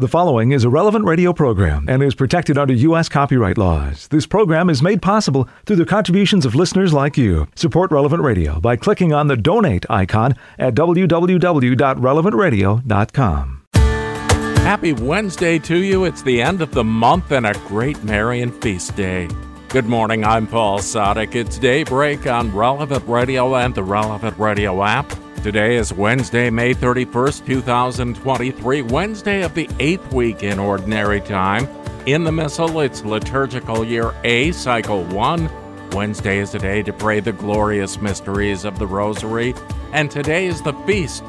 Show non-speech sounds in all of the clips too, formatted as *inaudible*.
The following is a relevant radio program and is protected under U.S. copyright laws. This program is made possible through the contributions of listeners like you. Support Relevant Radio by clicking on the donate icon at www.relevantradio.com. Happy Wednesday to you. It's the end of the month and a great Marian feast day. Good morning, I'm Paul Sadek. It's daybreak on Relevant Radio and the Relevant Radio app. Today is Wednesday, May 31st, 2023, Wednesday of the eighth week in Ordinary Time. In the Missal, it's liturgical year A, cycle 1. Wednesday is a day to pray the glorious mysteries of the Rosary, and today is the feast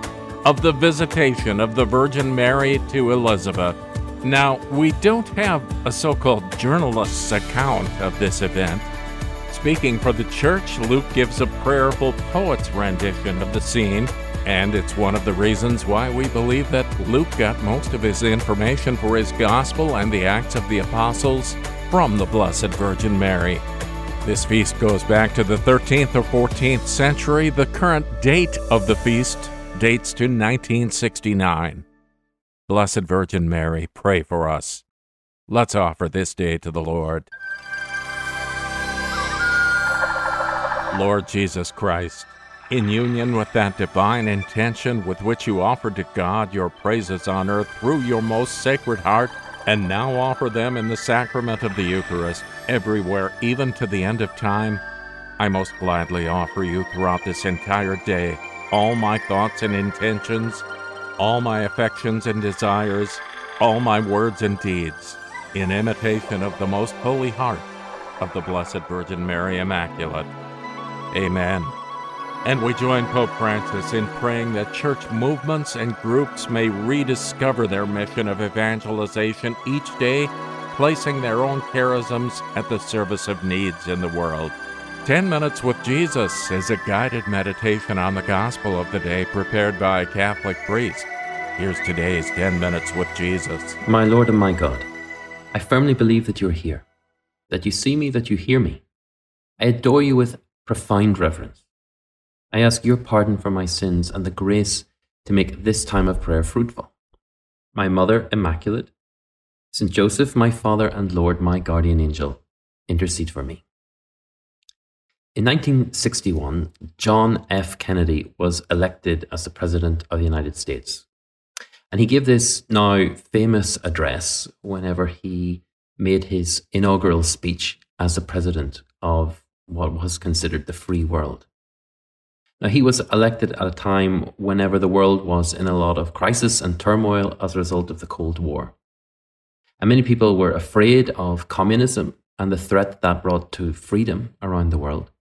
of the visitation of the Virgin Mary to Elizabeth. Now, we don't have a so called journalist's account of this event. Speaking for the church, Luke gives a prayerful poet's rendition of the scene, and it's one of the reasons why we believe that Luke got most of his information for his gospel and the Acts of the Apostles from the Blessed Virgin Mary. This feast goes back to the 13th or 14th century. The current date of the feast dates to 1969. Blessed Virgin Mary, pray for us. Let's offer this day to the Lord. Lord Jesus Christ, in union with that divine intention with which you offered to God your praises on earth through your most sacred heart, and now offer them in the sacrament of the Eucharist everywhere, even to the end of time, I most gladly offer you throughout this entire day all my thoughts and intentions, all my affections and desires, all my words and deeds, in imitation of the most holy heart of the Blessed Virgin Mary Immaculate. Amen. And we join Pope Francis in praying that church movements and groups may rediscover their mission of evangelization each day, placing their own charisms at the service of needs in the world. 10 Minutes with Jesus is a guided meditation on the gospel of the day prepared by a Catholic priest. Here's today's 10 Minutes with Jesus. My Lord and my God, I firmly believe that you're here, that you see me, that you hear me. I adore you with profound reverence. I ask your pardon for my sins and the grace to make this time of prayer fruitful. My Mother, Immaculate, St. Joseph, my Father and Lord, my guardian angel, intercede for me. In 1961, John F. Kennedy was elected as the President of the United States. And he gave this now famous address whenever he made his inaugural speech as the President of what was considered the free world. Now, he was elected at a time whenever the world was in a lot of crisis and turmoil as a result of the Cold War. And many people were afraid of communism and the threat that brought to freedom around the world.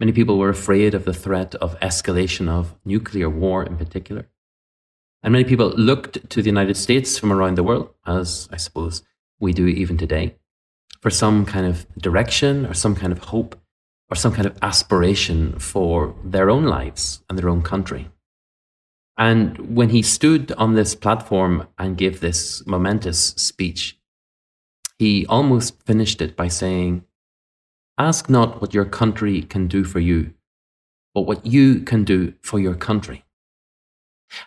Many people were afraid of the threat of escalation of nuclear war in particular. And many people looked to the United States from around the world, as I suppose we do even today, for some kind of direction or some kind of hope or some kind of aspiration for their own lives and their own country. And when he stood on this platform and gave this momentous speech, he almost finished it by saying, Ask not what your country can do for you, but what you can do for your country.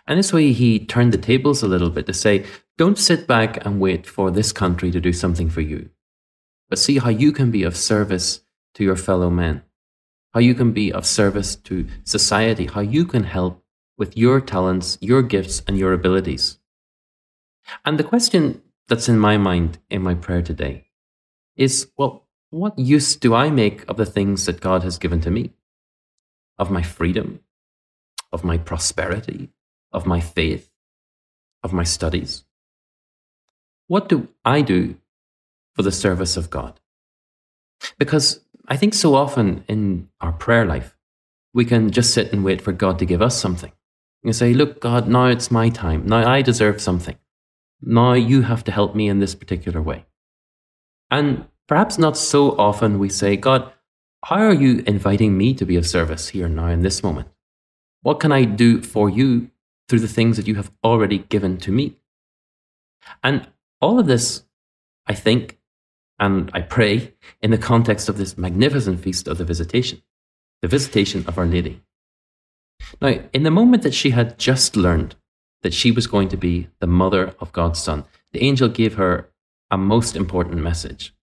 And this way, he turned the tables a little bit to say, don't sit back and wait for this country to do something for you, but see how you can be of service to your fellow men, how you can be of service to society, how you can help with your talents, your gifts, and your abilities. And the question that's in my mind in my prayer today is well, what use do I make of the things that God has given to me? Of my freedom, of my prosperity, of my faith, of my studies? What do I do for the service of God? Because I think so often in our prayer life, we can just sit and wait for God to give us something. And say, Look, God, now it's my time. Now I deserve something. Now you have to help me in this particular way. And Perhaps not so often we say, God, how are you inviting me to be of service here now in this moment? What can I do for you through the things that you have already given to me? And all of this, I think, and I pray, in the context of this magnificent feast of the Visitation, the Visitation of Our Lady. Now, in the moment that she had just learned that she was going to be the mother of God's Son, the angel gave her a most important message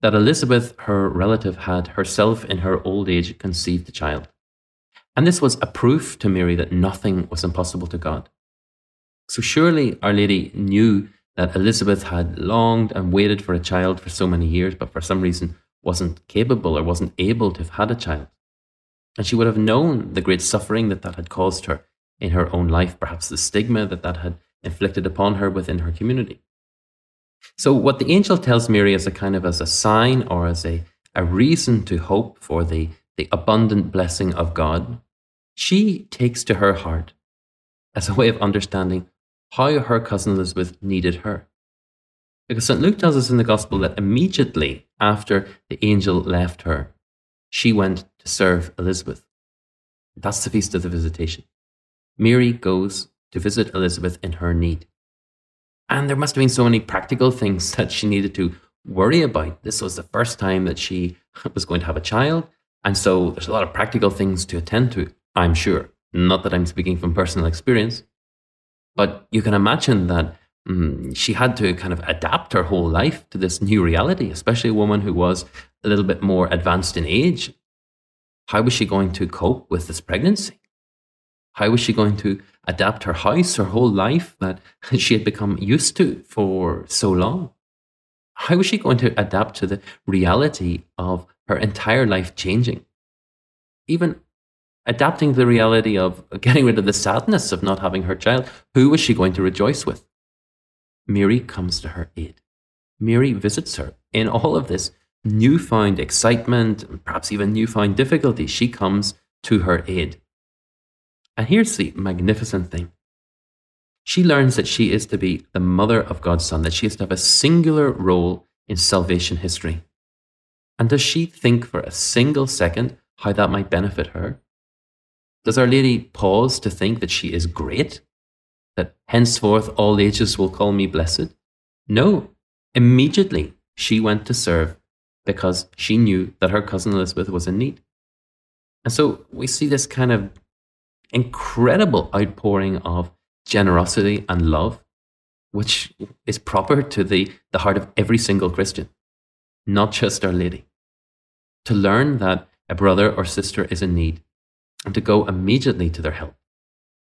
that Elizabeth, her relative, had herself in her old age conceived a child. And this was a proof to Mary that nothing was impossible to God. So surely Our Lady knew that Elizabeth had longed and waited for a child for so many years, but for some reason wasn't capable or wasn't able to have had a child. And she would have known the great suffering that that had caused her in her own life, perhaps the stigma that that had inflicted upon her within her community. So, what the angel tells Mary as a kind of as a sign or as a, a reason to hope for the, the abundant blessing of God, she takes to her heart as a way of understanding how her cousin Elizabeth needed her. Because St. Luke tells us in the Gospel that immediately after the angel left her, she went to serve Elizabeth. That's the feast of the visitation. Mary goes to visit Elizabeth in her need. And there must have been so many practical things *laughs* that she needed to worry about. This was the first time that she *laughs* was going to have a child. And so there's a lot of practical things to attend to, I'm sure. Not that I'm speaking from personal experience, but you can imagine that um, she had to kind of adapt her whole life to this new reality, especially a woman who was a little bit more advanced in age. How was she going to cope with this pregnancy? How was she going to adapt her house, her whole life that *laughs* she had become used to for so long? How was she going to adapt to the reality of her entire life changing? Even adapting the reality of getting rid of the sadness of not having her child, who was she going to rejoice with? Mary comes to her aid. Mary visits her in all of this newfound excitement, perhaps even newfound difficulty. She comes to her aid. And here's the magnificent thing she learns that she is to be the mother of God's Son, that she is to have a singular role in salvation history. And does she think for a single second how that might benefit her? Does Our Lady pause to think that she is great? That henceforth all ages will call me blessed? No. Immediately she went to serve because she knew that her cousin Elizabeth was in need. And so we see this kind of incredible outpouring of generosity and love, which is proper to the, the heart of every single Christian, not just Our Lady. To learn that a brother or sister is in need and to go immediately to their help.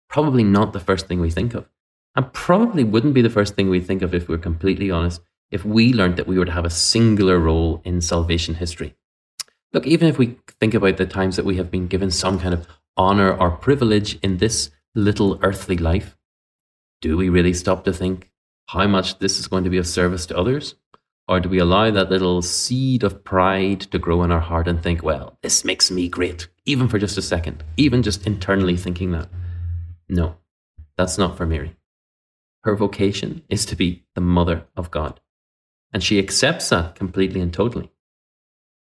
Probably not the first thing we think of. And probably wouldn't be the first thing we think of if we're completely honest, if we learned that we were to have a singular role in salvation history. Look, even if we think about the times that we have been given some kind of honor or privilege in this little earthly life, do we really stop to think how much this is going to be of service to others? Or do we allow that little seed of pride to grow in our heart and think, well, this makes me great, even for just a second, even just internally thinking that? No, that's not for Mary. Her vocation is to be the mother of God. And she accepts that completely and totally.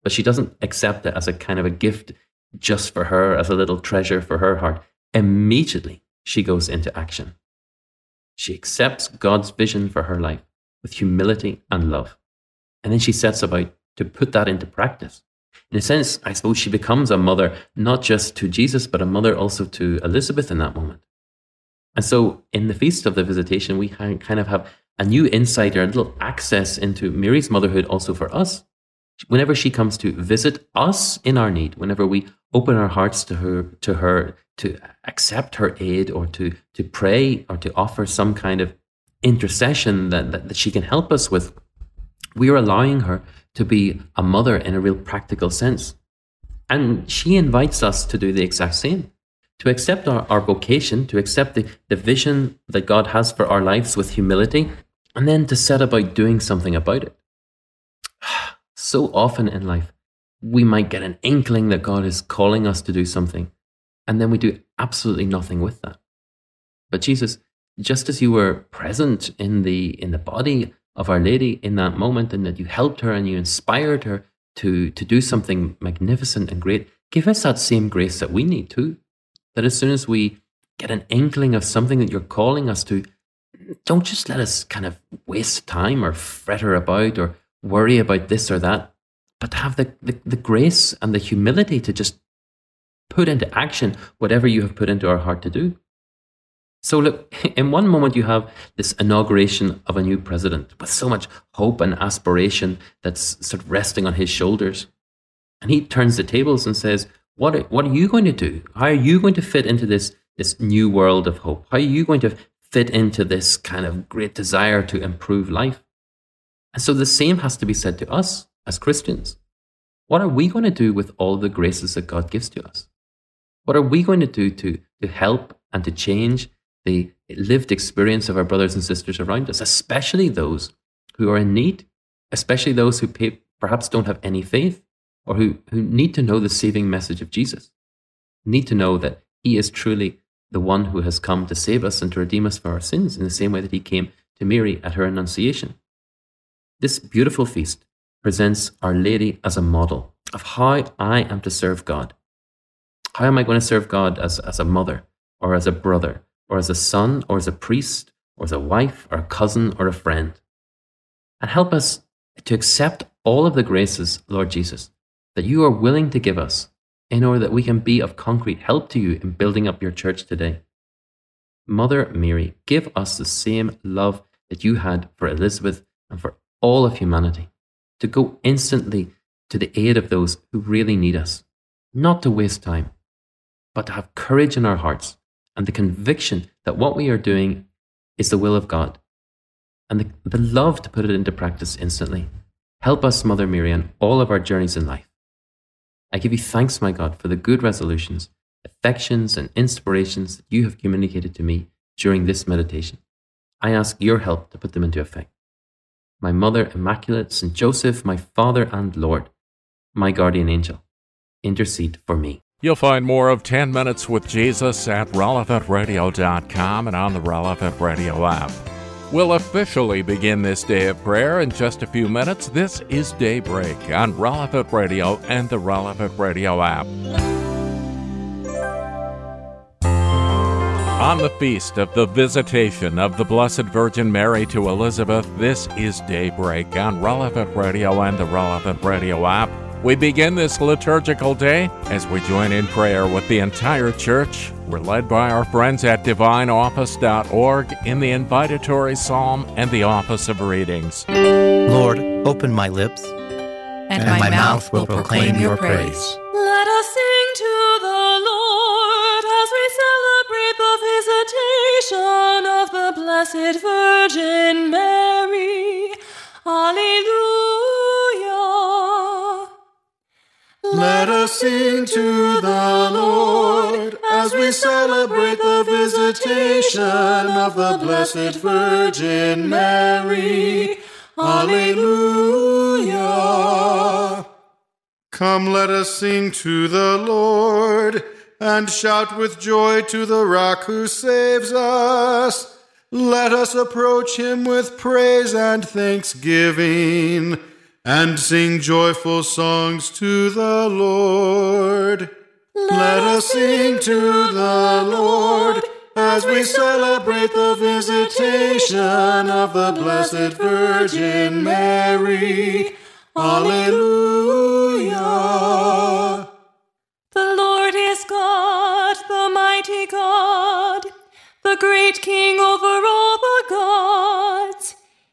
But she doesn't accept it as a kind of a gift just for her, as a little treasure for her heart. Immediately, she goes into action. She accepts God's vision for her life with humility and love. And then she sets about to put that into practice. In a sense, I suppose she becomes a mother, not just to Jesus, but a mother also to Elizabeth in that moment. And so in the Feast of the Visitation, we kind of have a new insight or a little access into Mary's motherhood also for us. Whenever she comes to visit us in our need, whenever we open our hearts to her, to her, to accept her aid or to, to pray or to offer some kind of intercession that, that, that she can help us with, we are allowing her to be a mother in a real practical sense. And she invites us to do the exact same to accept our, our vocation, to accept the, the vision that God has for our lives with humility, and then to set about doing something about it. *sighs* So often in life, we might get an inkling that God is calling us to do something, and then we do absolutely nothing with that. But Jesus, just as you were present in the in the body of Our Lady in that moment, and that you helped her and you inspired her to to do something magnificent and great, give us that same grace that we need too. That as soon as we get an inkling of something that you're calling us to, don't just let us kind of waste time or fritter about or worry about this or that, but have the, the, the grace and the humility to just put into action whatever you have put into our heart to do. So, look, *laughs* in one moment you have this inauguration of a new president with so much hope and aspiration that's sort of resting on his shoulders. And he turns the tables and says, what are, what are you going to do? How are you going to fit into this, this new world of hope? How are you going to fit into this kind of great desire to improve life? And so the same has to be said to us as Christians. What are we going to do with all the graces that God gives to us? What are we going to do to, to help and to change the lived experience of our brothers and sisters around us, especially those who are in need, especially those who pay, perhaps don't have any faith or who, who need to know the saving message of Jesus, need to know that He is truly the one who has come to save us and to redeem us for our sins in the same way that He came to Mary at her Annunciation. This beautiful feast presents Our Lady as a model of how I am to serve God. How am I going to serve God as, as a mother or as a brother or as a son, or as a priest, or as a wife, or a cousin, or a friend. And help us to accept all of the graces, Lord Jesus, that you are willing to give us in order that we can be of concrete help to you in building up your church today. Mother Mary, give us the same love that you had for Elizabeth and for all of humanity, to go instantly to the aid of those who really need us, not to waste time, but to have courage in our hearts and the conviction that what we are doing is the will of God, and the, the love to put it into practice instantly. Help us, Mother Mary, on all of our journeys in life. I give you thanks, my God, for the good resolutions, affections, and inspirations that you have communicated to me during this meditation. I ask your help to put them into effect. My Mother Immaculate, St. Joseph, my Father and Lord, my guardian angel, intercede for me. You'll find more of 10 Minutes with Jesus at relevantradio.com and on the Relevant Radio app. We'll officially begin this day of prayer in just a few minutes. This is Daybreak on Relevant Radio and the Relevant Radio app. On the feast of the visitation of the Blessed Virgin Mary to Elizabeth, this is Daybreak on Relevant Radio and the Relevant Radio app. We begin this liturgical day as we join in prayer with the entire church. We're led by our friends at divineoffice.org in the invitatory psalm and the office of readings. Lord, open my lips, and, and my, my, mouth will proclaim your praise. Let us sing to the Lord as we celebrate the visitation of the Blessed Virgin Mary. Alleluia. Let us sing to the Lord as we celebrate the visitation of the Blessed Virgin Mary. Alleluia. Come, let us sing to the Lord and shout with joy to the rock who saves us. Let us approach him with praise and thanksgiving and sing joyful songs to the Lord. Let us sing to the Lord as we celebrate the visitation of the Blessed Virgin Mary. Alleluia. The Lord is God, the mighty God, the great King over all the.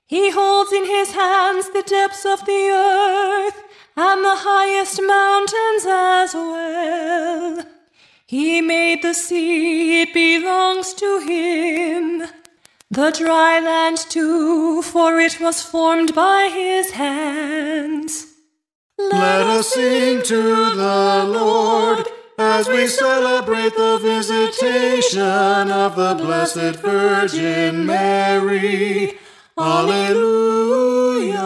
He holds in his hands the depths of the earth and the highest mountains as well. He made the sea, it belongs to him. The dry land too, for it was formed by his hands. Let us sing to the Lord as we celebrate the visitation of the Blessed Virgin Mary. Alleluia.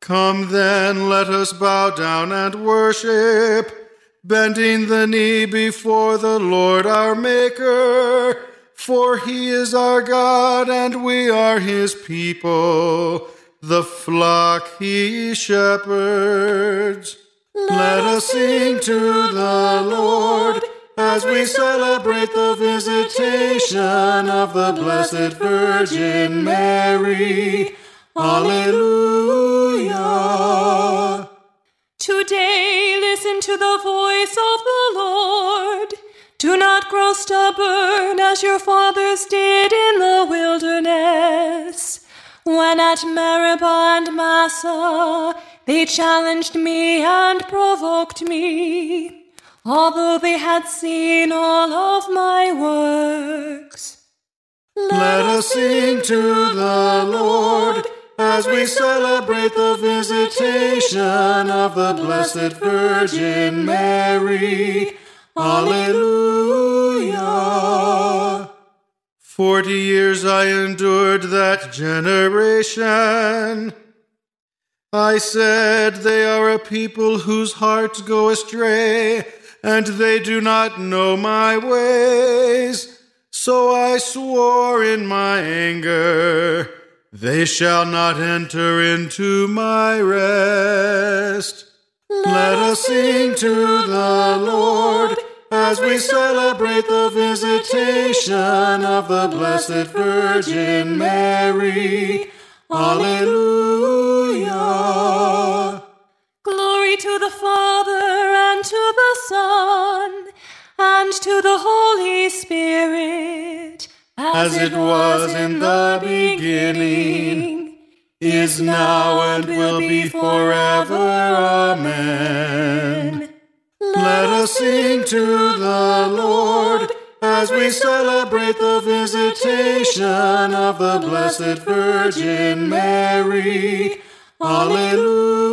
Come then, let us bow down and worship, bending the knee before the Lord our Maker. For he is our God, and we are his people, the flock he shepherds. Let us sing to the Lord as we celebrate the visitation of the Blessed Virgin Mary. Alleluia. Today listen to the voice of the Lord. Do not grow stubborn as your fathers did in the wilderness. When at Meribah and Massah they challenged me and provoked me, although they had seen all of my works. Let us sing to the Lord as we celebrate the visitation of the Blessed Virgin Mary. Alleluia. Forty years I endured that generation. I said, They are a people whose hearts go astray, and they do not know my ways. So I swore in my anger, They shall not enter into my rest. Let us sing to the Lord as we celebrate the visitation of the Blessed Virgin Mary. Alleluia. Glory to the Father as, it was in the beginning is now and will be forever. Amen. Let us sing to the Lord as we celebrate the visitation of the Blessed Virgin Mary. Alleluia.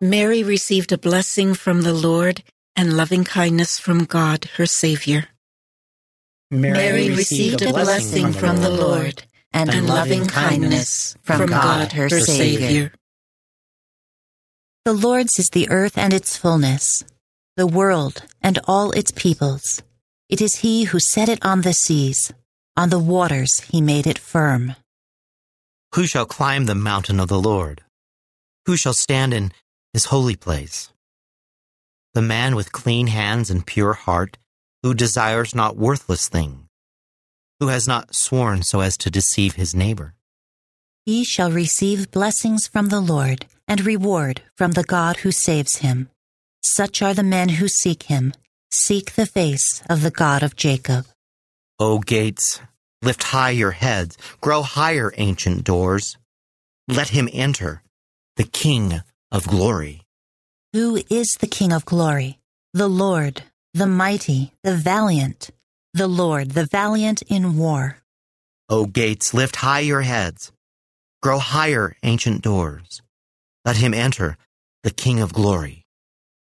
Mary received a blessing from the Lord and loving kindness from God, her Savior. Mary, received a blessing from the Lord and, and loving kindness from, from God, her, her Savior. Savior. The Lord's is the earth and its fullness, the world and all its peoples. It is He who set it on the seas, on the waters He made it firm. Who shall climb the mountain of the Lord? Who shall stand in His holy place? The man with clean hands and pure heart, who desires not worthless things who has not sworn so as to deceive his neighbor. He shall receive blessings from the Lord and reward from the God who saves him. Such are the men who seek him, seek the face of the God of Jacob. O gates, lift high your heads, grow higher, ancient doors. Let him enter, the King of glory. Who is the King of glory? The Lord, the mighty, the valiant the Lord, the valiant in war. O gates, lift high your heads. Grow higher, ancient doors. Let him enter, the King of glory.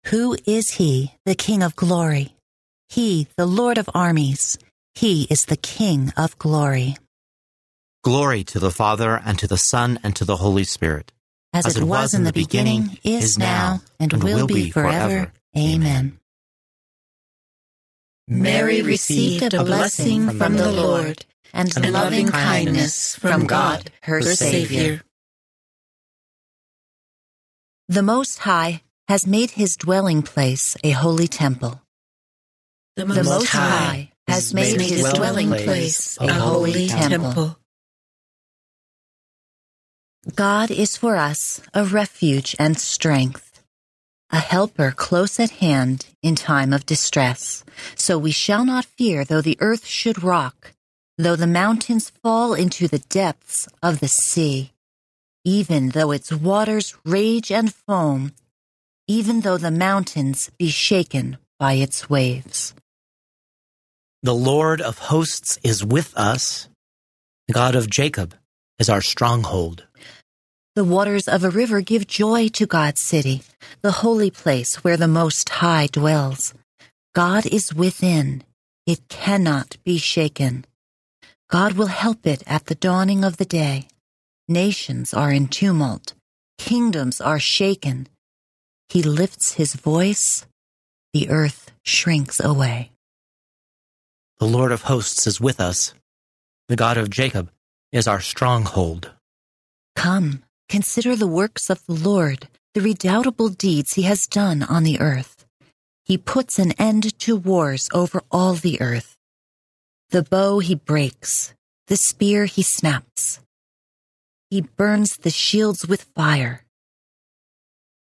Who is he, the King of glory? He, the Lord of armies. He is the King of glory. Glory to the Father, and to the Son, and to the Holy Spirit. As, As it, was, was in the beginning, beginning is now, and, and will, will be forever. forever. Amen. Mary received a blessing from the Lord and loving kindness from God, her Savior. The Most High has made his dwelling place a holy temple. The Most, the Most High has made his dwelling place a holy temple. God is for us a refuge and strength a helper close at hand in time of distress. So we shall not fear though the earth should rock, though the mountains fall into the depths of the sea, even though its waters rage and foam, even though the mountains be shaken by its waves. The Lord of hosts is with us. The God of Jacob is our stronghold. The waters of a river give joy to God's city, the holy place where the Most High dwells. God is within. It cannot be shaken. God will help it at the dawning of the day. Nations are in tumult. Kingdoms are shaken. He lifts his voice. The earth shrinks away. The Lord of hosts is with us. The God of Jacob is our stronghold. Come, Consider the works of the Lord, the redoubtable deeds he has done on the earth. He puts an end to wars over all the earth. The bow he breaks, the spear he snaps. He burns the shields with fire.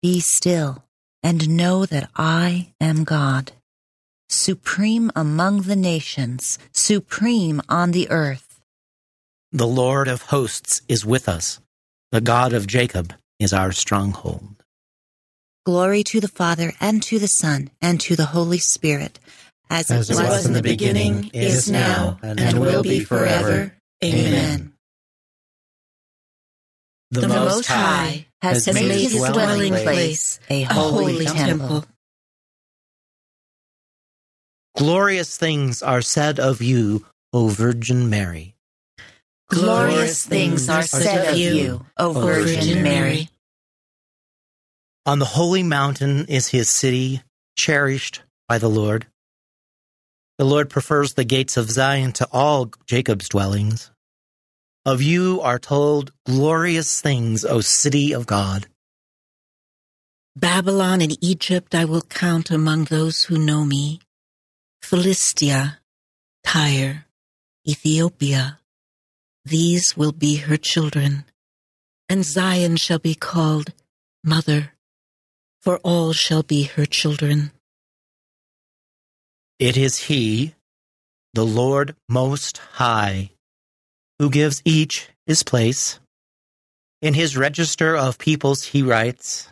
Be still and know that I am God. supreme among the nations, supreme on the earth. The Lord of hosts is with us. The God of Jacob is our stronghold. Glory to the Father, and to the Son, and to the Holy Spirit, as, As it it was, was in the beginning, is now, and will be forever. Amen. The Most High has has made made his his dwelling dwelling place a A holy temple. Glorious things are said of you, O Virgin Mary. Glorious things are said of you, O Virgin Mary. On the holy mountain is his city, cherished by the Lord. The Lord prefers the gates of Zion to all Jacob's dwellings. Of you are told glorious things, O city of God. Babylon and Egypt I will count among those who know me. Philistia, Tyre, Ethiopia, these will be her children. And Zion shall be called Mother, for all shall be her children. It is he, the Lord Most High, who gives each his place. In his register of peoples he writes,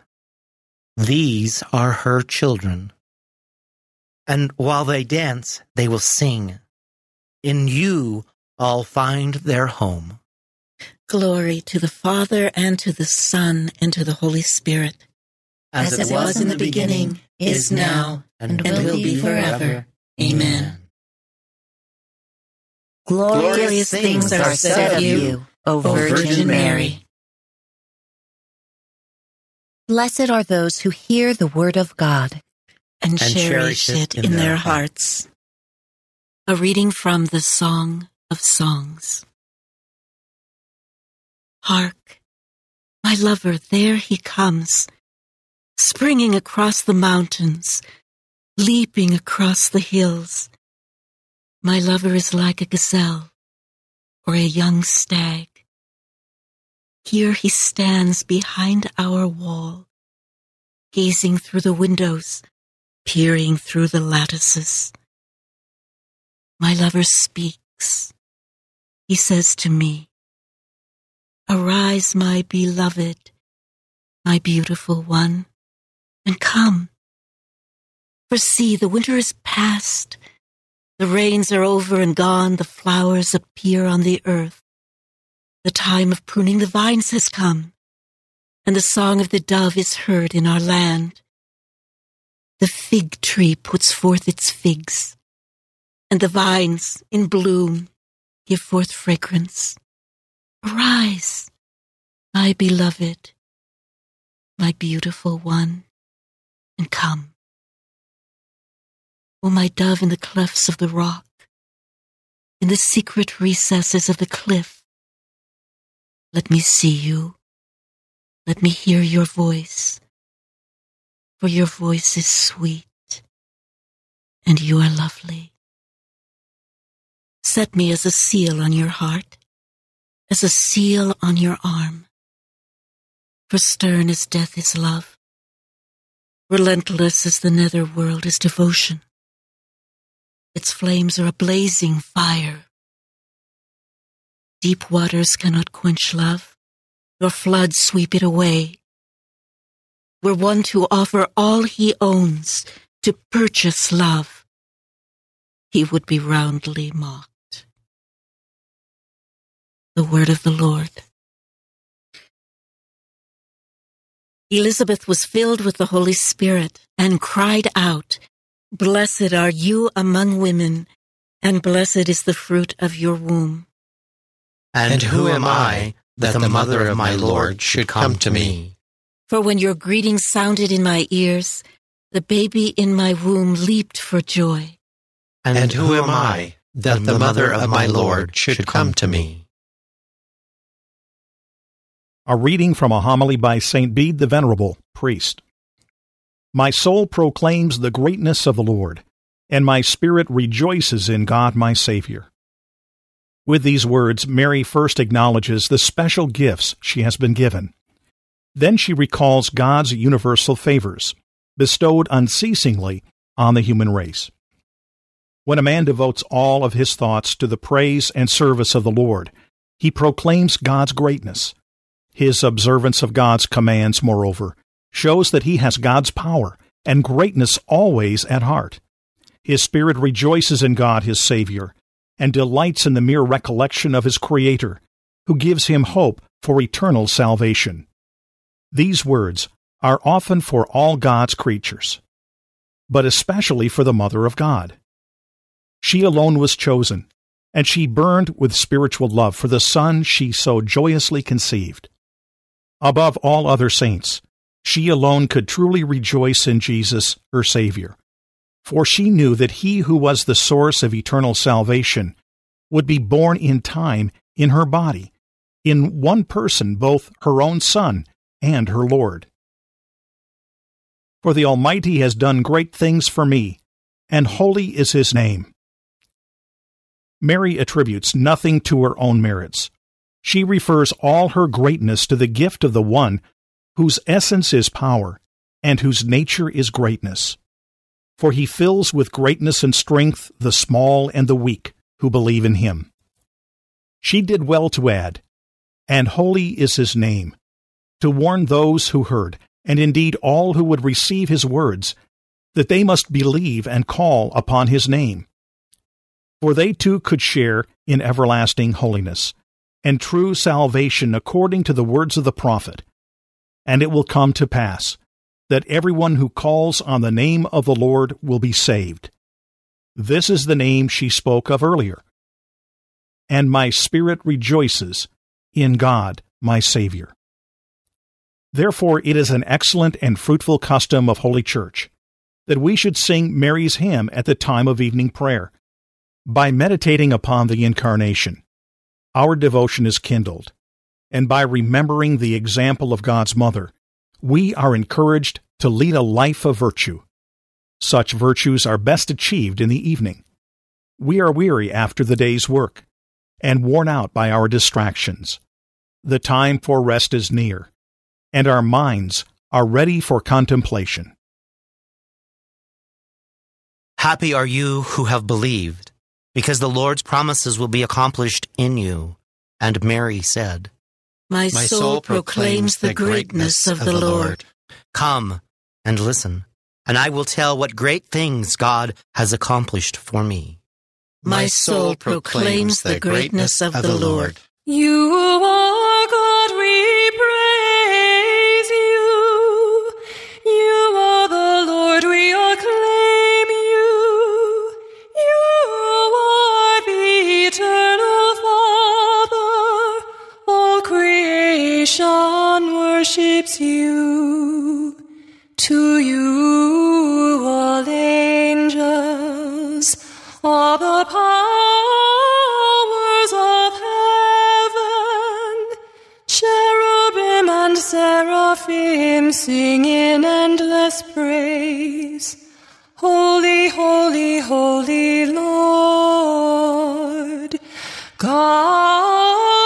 These are her children. And while they dance, they will sing. In you all find their home. Glory to the Father and to the Son and to the Holy Spirit, As it was in the beginning, is now, and will be forever. Amen. Glorious things are said of you, O Virgin Mary. Blessed are those who hear the word of God and, And cherish it in their hearts. A reading from the Song of Songs. Hark, my lover, there he comes, springing across the mountains, leaping across the hills. My lover is like a gazelle or a young stag. Here he stands behind our wall, gazing through the windows, peering through the lattices. My lover speaks. He says to me, Arise, my beloved, my beautiful one, and come. For see, the winter is past, the rains are over and gone, the flowers appear on the earth. The time of pruning the vines has come, and the song of the dove is heard in our land. The fig tree puts forth its figs, and the vines in bloom give forth fragrance. Arise, my beloved, my beautiful one, and come. O my dove in the clefts of the rock, in the secret recesses of the cliff, let me see you. Let me hear your voice, for your voice is sweet, and you are lovely. Set me as a seal on your heart, as a seal on your arm. For stern as death is love, relentless as the nether world is devotion. Its flames are a blazing fire. Deep waters cannot quench love, nor floods sweep it away. Were one to offer all he owns to purchase love, he would be roundly mocked. The word of the Lord. Elizabeth was filled with the Holy Spirit and cried out, Blessed are you among women, and blessed is the fruit of your womb. And who am I that the mother of my Lord should come to me? For when your greeting sounded in my ears, the baby in my womb leaped for joy. And who am I that the mother of my Lord should come to me? A reading from a homily by St. Bede the Venerable, priest. My soul proclaims the greatness of the Lord, and my spirit rejoices in God my Savior. With these words, Mary first acknowledges the special gifts she has been given. Then she recalls God's universal favors, bestowed unceasingly on the human race. When a man devotes all of his thoughts to the praise and service of the Lord, he proclaims God's greatness. His observance of God's commands, moreover, shows that he has God's power and greatness always at heart. His spirit rejoices in God his Savior and delights in the mere recollection of his Creator, who gives him hope for eternal salvation. These words are often for all God's creatures, but especially for the Mother of God. She alone was chosen, and she burned with spiritual love for the Son she so joyously conceived. Above all other saints, she alone could truly rejoice in Jesus, her Savior, for she knew that he who was the source of eternal salvation would be born in time in her body, in one person, both her own Son and her Lord. For the Almighty has done great things for me, and holy is his name. Mary attributes nothing to her own merits. She refers all her greatness to the gift of the one whose essence is power and whose nature is greatness. For he fills with greatness and strength the small and the weak who believe in him. She did well to add, And holy is his name, to warn those who heard, and indeed all who would receive his words, that they must believe and call upon his name for they too could share in everlasting holiness and true salvation according to the words of the prophet. And it will come to pass that everyone who calls on the name of the Lord will be saved. This is the name she spoke of earlier. And my spirit rejoices in God my Savior. Therefore, it is an excellent and fruitful custom of Holy Church that we should sing Mary's hymn at the time of evening prayer by meditating upon the Incarnation, our devotion is kindled, and by remembering the example of God's Mother, we are encouraged to lead a life of virtue. Such virtues are best achieved in the evening. We are weary after the day's work, and worn out by our distractions. The time for rest is near, and our minds are ready for contemplation. Happy are you who have believed because the Lord's promises will be accomplished in you. And Mary said, My, My soul proclaims the greatness of the Lord. Come and listen, and I will tell what great things God has accomplished for me. My soul proclaims the greatness of the Lord. You are God, we worships you. To you, all angels, all the powers of heaven, cherubim and seraphim sing in endless praise. Holy, holy, holy Lord, God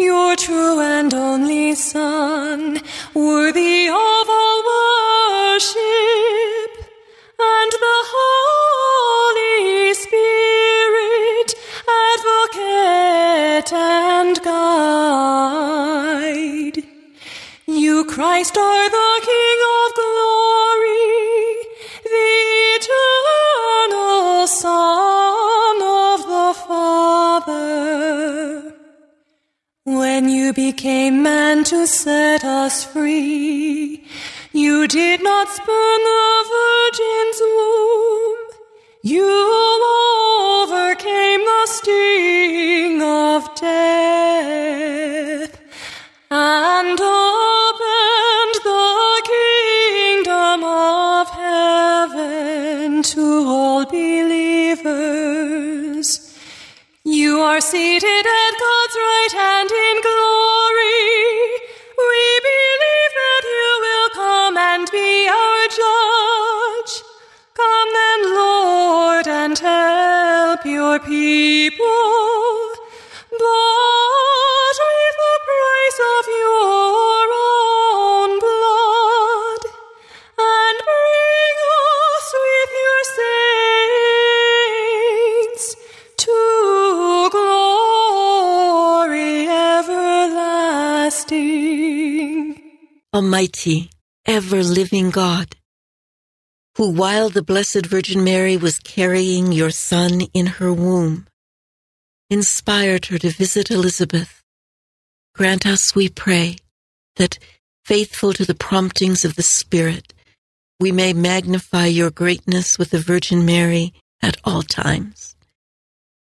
your true and only Son, worthy of all worship, and the Holy Spirit, advocate and guide. You, Christ, are the King You became man to set us free. You did not spurn the virgin's womb. You overcame the sting of death and opened the kingdom of heaven to all believers. You are seated at God's right hand in glory. People, the price of your own blood, and bring us with your saints to glory everlasting. Almighty, ever living God, who while the Blessed Virgin Mary was carrying your Son in her womb, inspired her to visit Elizabeth, grant us, we pray, that, faithful to the promptings of the Spirit, we may magnify your greatness with the Virgin Mary at all times.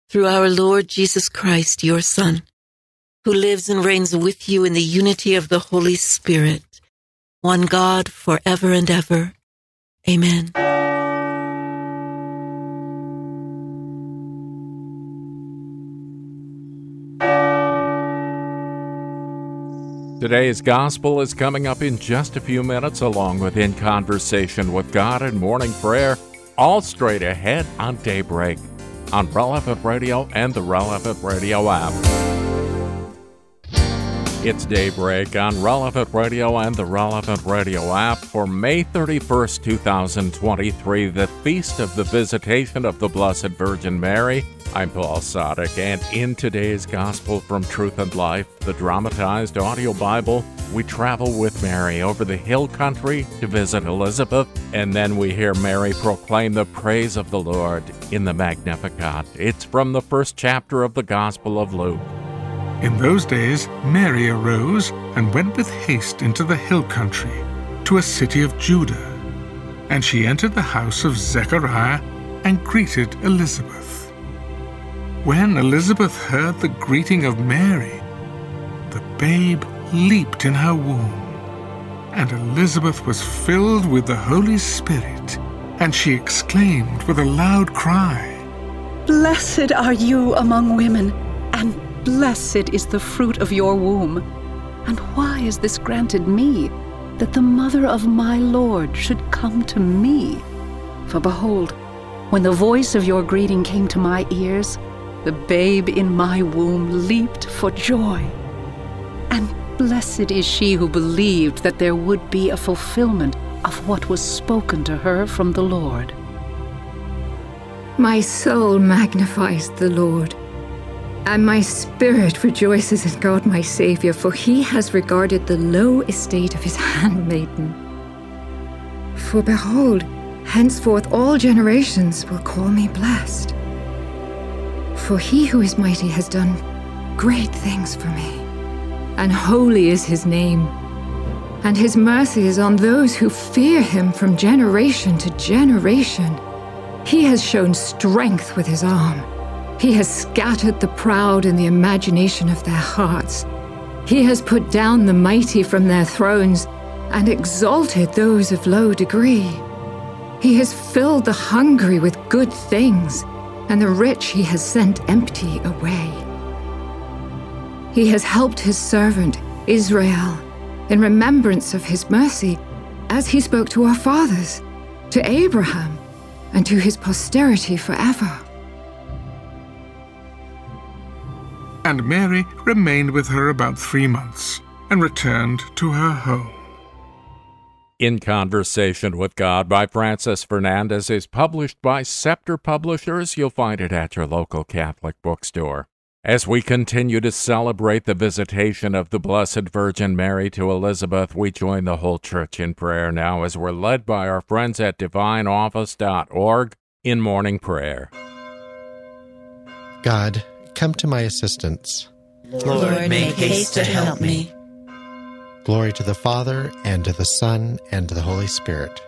Through our Lord Jesus Christ, your Son, who lives and reigns with you in the unity of the Holy Spirit, one God for ever and ever. Amen. Today's gospel is coming up in just a few minutes, along with In Conversation with God and Morning Prayer, all straight ahead on Daybreak on Relevant Radio and the Relevant Radio app. It's Daybreak on Relevant Radio and the Relevant Radio app for May 31st, 2023, the Feast of the Visitation of the Blessed Virgin Mary. I'm Paul Sadek, and in today's Gospel from Truth and Life, the dramatized audio Bible, we travel with Mary over the hill country to visit Elizabeth, and then we hear Mary proclaim the praise of the Lord in the Magnificat. It's from the first chapter of the Gospel of Luke. In those days, Mary arose and went with haste into the hill country, to a city of Judah. And she entered the house of Zechariah and greeted Elizabeth. When Elizabeth heard the greeting of Mary, the babe leaped in her womb. And Elizabeth was filled with the Holy Spirit, and she exclaimed with a loud cry, Blessed are you among women, blessed is the fruit of your womb. And why is this granted me, that the mother of my Lord should come to me? For behold, when the voice of your greeting came to my ears, the babe in my womb leaped for joy. And blessed is she who believed that there would be a fulfillment of what was spoken to her from the Lord. My soul magnifies the Lord, and my spirit rejoices in God my Saviour, for he has regarded the low estate of his handmaiden. For behold, henceforth all generations will call me blessed. For he who is mighty has done great things for me, and holy is his name. And his mercy is on those who fear him from generation to generation. He has shown strength with his arm. He has scattered the proud in the imagination of their hearts. He has put down the mighty from their thrones and exalted those of low degree. He has filled the hungry with good things, and the rich he has sent empty away. He has helped his servant, Israel, in remembrance of his mercy, as he spoke to our fathers, to Abraham, and to his posterity forever. And Mary remained with her about three months, and returned to her home. In Conversation with God by Francis Fernandez is published by Scepter Publishers. You'll find it at your local Catholic bookstore. As we continue to celebrate the visitation of the Blessed Virgin Mary to Elizabeth, we join the whole church in prayer now as we're led by our friends at divineoffice.org in morning prayer. God, come to my assistance. Lord, make haste to help me. Glory to the Father, and to the Son, and to the Holy Spirit.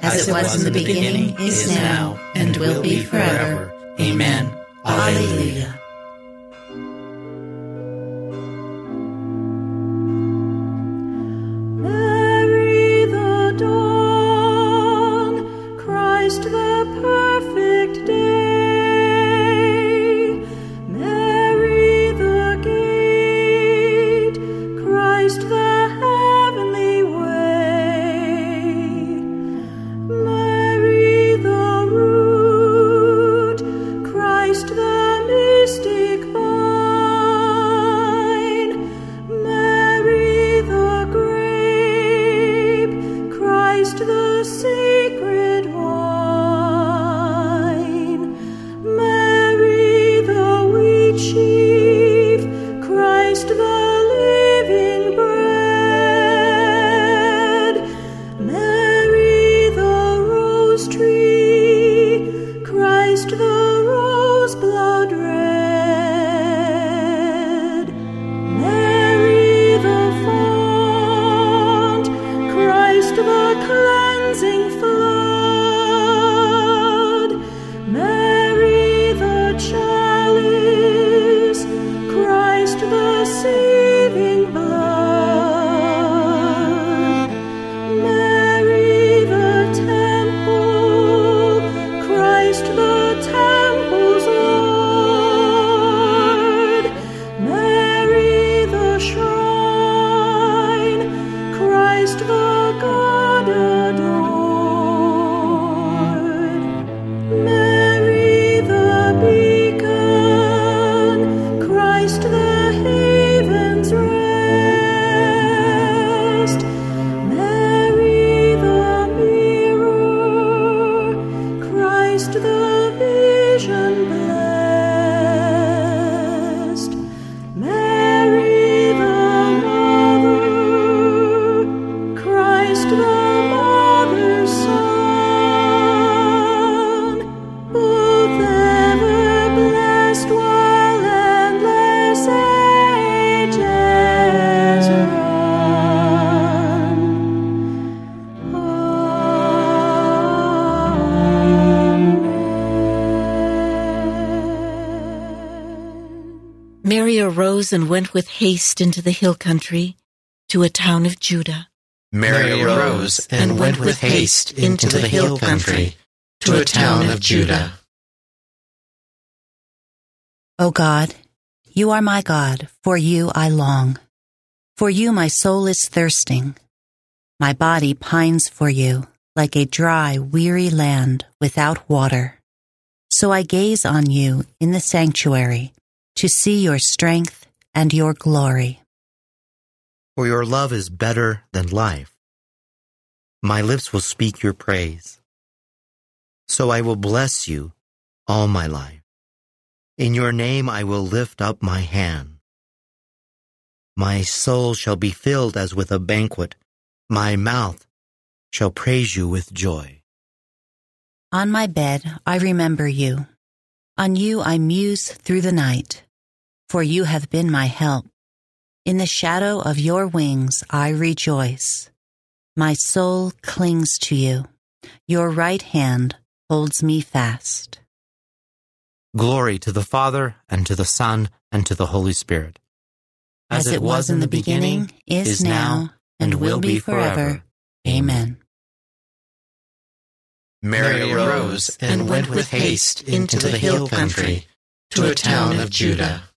As it was in the beginning, is now, and will be forever. Amen. Alleluia. Arose and went with haste into the hill country to a town of Judah. Mary arose and went with haste into the hill country to a town of Judah. O God, you are my God, for you I long. For you my soul is thirsting. My body pines for you, like a dry, weary land without water. So I gaze on you in the sanctuary to see your strength and your glory. For your love is better than life. My lips will speak your praise. So I will bless you all my life. In your name I will lift up my hand. My soul shall be filled as with a banquet. My mouth shall praise you with joy. On my bed I remember you. On you I muse through the night, for you have been my help. In the shadow of your wings I rejoice. My soul clings to you. Your right hand holds me fast. Glory to the Father, and to the Son, and to the Holy Spirit. As, it was in the beginning, is now, and will be forever. Amen. Mary arose and went with haste into the hill country to a town of Judah.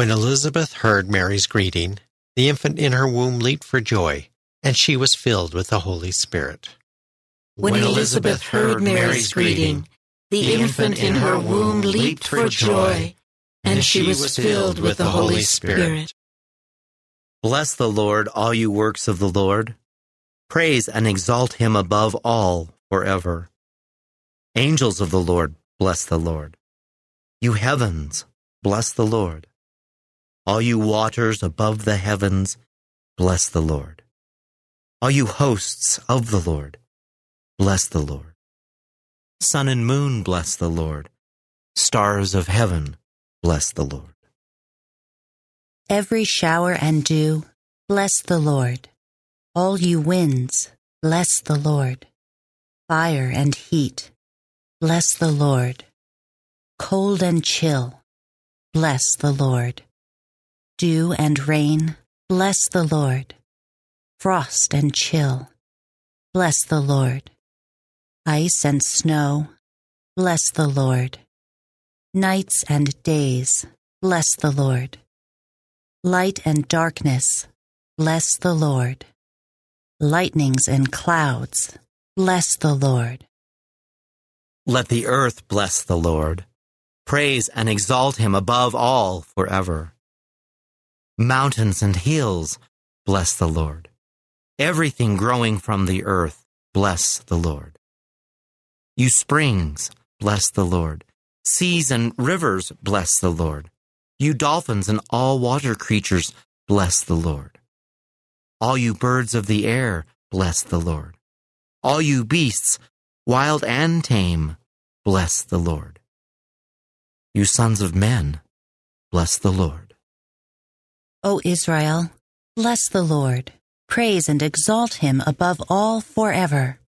When Elizabeth heard Mary's greeting, the infant in her womb leaped for joy, and she was filled with the Holy Spirit. When Elizabeth heard Mary's greeting, the infant in her womb leaped for joy, and she was filled with the Holy Spirit. Bless the Lord, all you works of the Lord. Praise and exalt him above all forever. Angels of the Lord, bless the Lord. You heavens, bless the Lord. All you waters above the heavens, bless the Lord. All you hosts of the Lord, bless the Lord. Sun and moon, bless the Lord. Stars of heaven, bless the Lord. Every shower and dew, bless the Lord. All you winds, bless the Lord. Fire and heat, bless the Lord. Cold and chill, bless the Lord. Dew and rain, bless the Lord. Frost and chill, bless the Lord. Ice and snow, bless the Lord. Nights and days, bless the Lord. Light and darkness, bless the Lord. Lightnings and clouds, bless the Lord. Let the earth bless the Lord. Praise and exalt him above all forever. Mountains and hills, bless the Lord. Everything growing from the earth, bless the Lord. You springs, bless the Lord. Seas and rivers, bless the Lord. You dolphins and all water creatures, bless the Lord. All you birds of the air, bless the Lord. All you beasts, wild and tame, bless the Lord. You sons of men, bless the Lord. O Israel, bless the Lord. Praise and exalt him above all forever.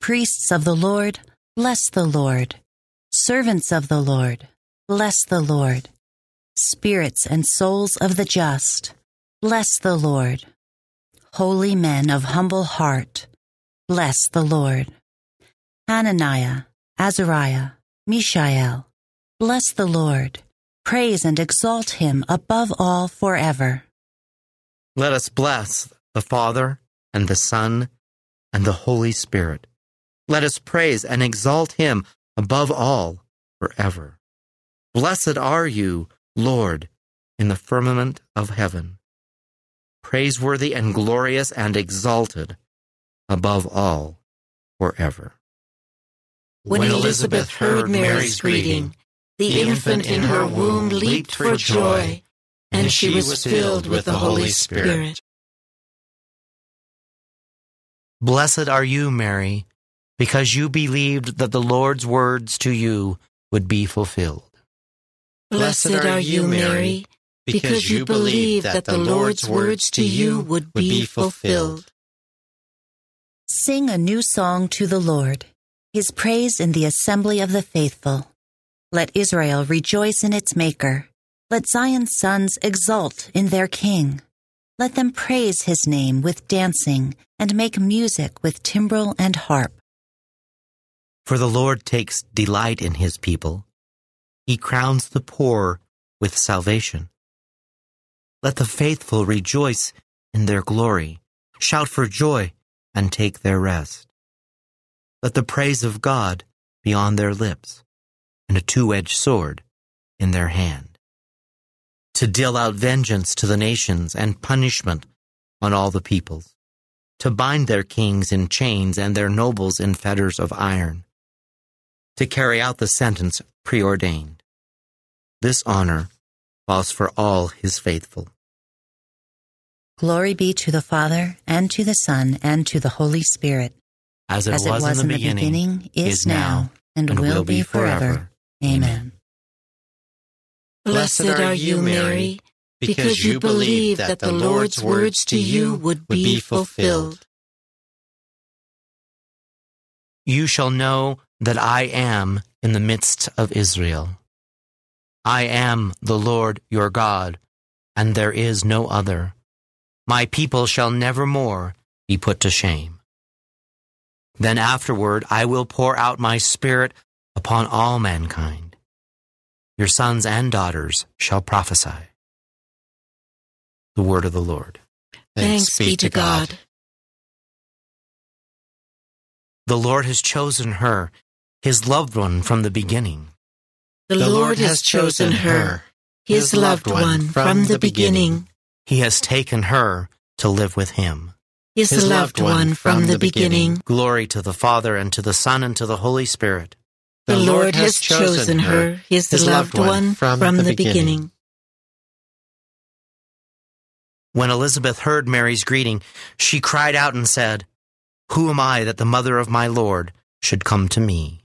Priests of the Lord, bless the Lord. Servants of the Lord, bless the Lord. Spirits and souls of the just, bless the Lord. Holy men of humble heart, bless the Lord. Hananiah, Azariah, Mishael, bless the Lord. Praise and exalt him above all forever. Let us bless the Father and the Son and the Holy Spirit. Let us praise and exalt him above all forever. Blessed are you, Lord, in the firmament of heaven, praiseworthy and glorious and exalted above all forever. When Elizabeth heard Mary's greeting, the infant in her womb leaped for joy, and she was filled with the Holy Spirit. Blessed are you, Mary, because you believed that the Lord's words to you would be fulfilled. Blessed are you, Mary, because you believed that the Lord's words to you would be fulfilled. Sing a new song to the Lord, his praise in the assembly of the faithful. Let Israel rejoice in its Maker. Let Zion's sons exult in their King. Let them praise his name with dancing and make music with timbrel and harp. For the Lord takes delight in his people. He crowns the poor with salvation. Let the faithful rejoice in their glory, shout for joy, and take their rest. Let the praise of God be on their lips, and a two edged sword in their hand, to deal out vengeance to the nations and punishment on all the peoples, to bind their kings in chains and their nobles in fetters of iron, to carry out the sentence preordained. This honor falls for all his faithful. Glory be to the Father, and to the Son, and to the Holy Spirit. As it, As was, it was in the beginning, is now, and, will be forever. Amen. Blessed are you, Mary, because you believed that the Lord's words to you would be fulfilled. You shall know that I am in the midst of Israel. I am the Lord your God, and there is no other. My people shall never more be put to shame. Then afterward I will pour out my spirit upon all mankind. Your sons and daughters shall prophesy. The word of the Lord. Thanks be to God. The Lord has chosen her, his loved one from the beginning. The Lord has chosen her, his loved one, from the beginning. He has taken her to live with him. His loved one from the beginning. Glory to the Father, and to the Son, and to the Holy Spirit. The Lord has chosen her, his loved one, from the beginning. When Elizabeth heard Mary's greeting, she cried out and said, Who am I that the mother of my Lord should come to me?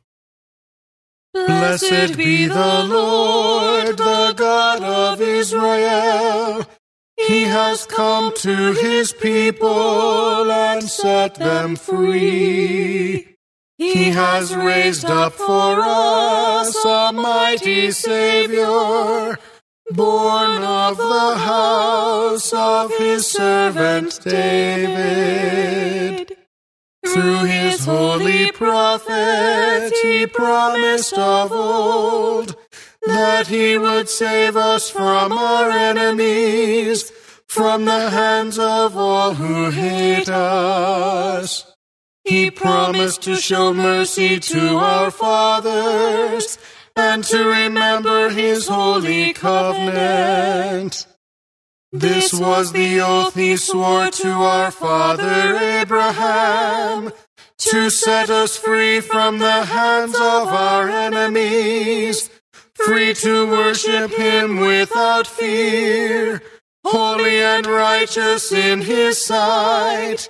Blessed be the Lord, the God of Israel. He has come to his people and set them free. He has raised up for us a mighty Savior, born of the house of his servant David. Through his holy prophets he promised of old that he would save us from our enemies, from the hands of all who hate us. He promised to show mercy to our fathers and to remember his holy covenant. This was the oath he swore to our father Abraham, to set us free from the hands of our enemies, free to worship him without fear, holy and righteous in his sight,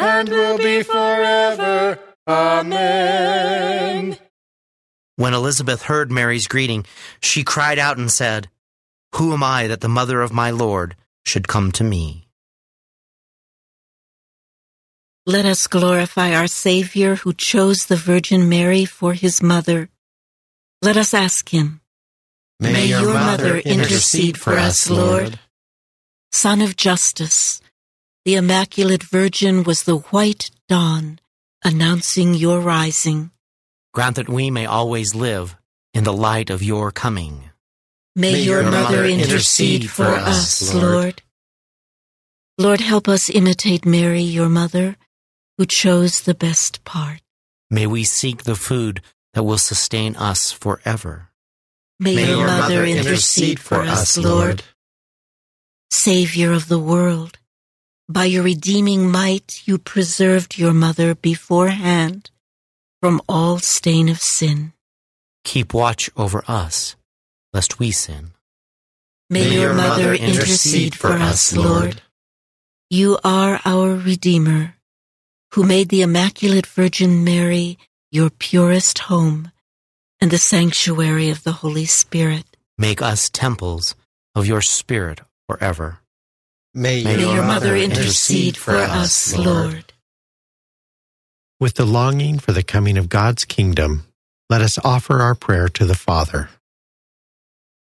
and will be forever. Amen. When Elizabeth heard Mary's greeting, she cried out and said, Who am I that the mother of my Lord should come to me? Let us glorify our Savior who chose the Virgin Mary for his mother. Let us ask him. May, May your, your mother mother intercede for us, Lord. Sun of Justice, the Immaculate Virgin was the white dawn announcing your rising. Grant that we may always live in the light of your coming. May your mother intercede for us, Lord. Lord, help us imitate Mary, your mother, who chose the best part. May we seek the food that will sustain us forever. May, May your, your mother, mother intercede for us, Lord. Savior of the world, by your redeeming might you preserved your mother beforehand from all stain of sin. Keep watch over us, lest we sin. May, your mother intercede for us, Lord. You are our Redeemer, who made the Immaculate Virgin Mary your purest home and the sanctuary of the Holy Spirit. Make us temples of your Spirit forever. May, May your mother intercede for us, Lord. With the longing for the coming of God's kingdom, let us offer our prayer to the Father.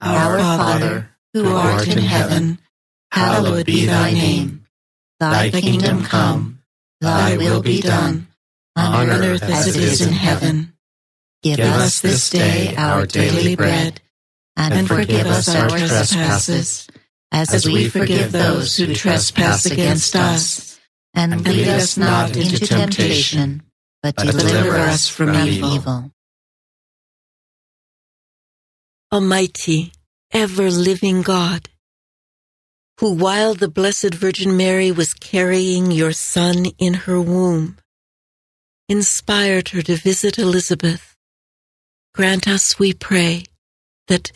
Our Father, who art in heaven, hallowed be thy name. Thy kingdom come, thy will be done, on earth as it is in heaven. Give us this day our daily bread, and forgive us our trespasses, as we forgive those who trespass against us. And lead us not into temptation, but deliver us from evil. Almighty, ever living God, who while the Blessed Virgin Mary was carrying your Son in her womb, inspired her to visit Elizabeth, grant us, we pray, that,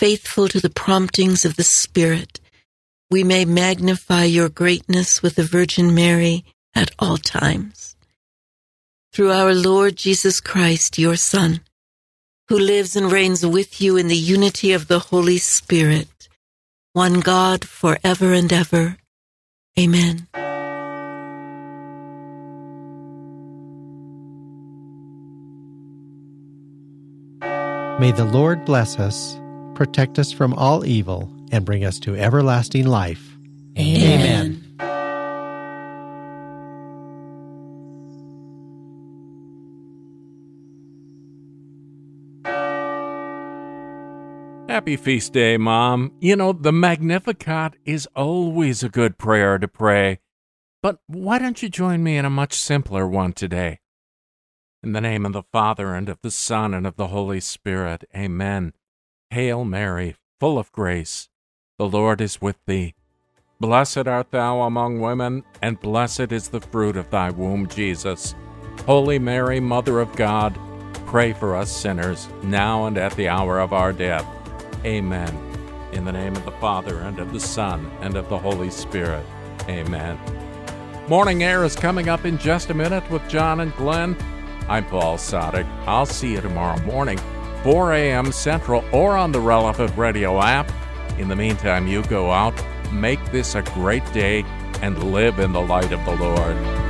faithful to the promptings of the Spirit, we may magnify your greatness with the Virgin Mary at all times. Through our Lord Jesus Christ, your Son, who lives and reigns with you in the unity of the Holy Spirit, one God forever and ever. Amen. May the Lord bless us, protect us from all evil, and bring us to everlasting life. Amen. Happy feast day, Mom. You know, the Magnificat is always a good prayer to pray. But why don't you join me in a much simpler one today? In the name of the Father, and of the Son, and of the Holy Spirit. Amen. Hail Mary, full of grace. The Lord is with thee. Blessed art thou among women, and blessed is the fruit of thy womb, Jesus. Holy Mary, Mother of God, pray for us sinners, now and at the hour of our death. Amen. In the name of the Father, and of the Son, and of the Holy Spirit. Amen. Morning Air is coming up in just a minute with John and Glenn. I'm Paul Sadek. I'll see you tomorrow morning, 4 a.m. Central, or on the relevant radio app. In the meantime, you go out, make this a great day, and live in the light of the Lord.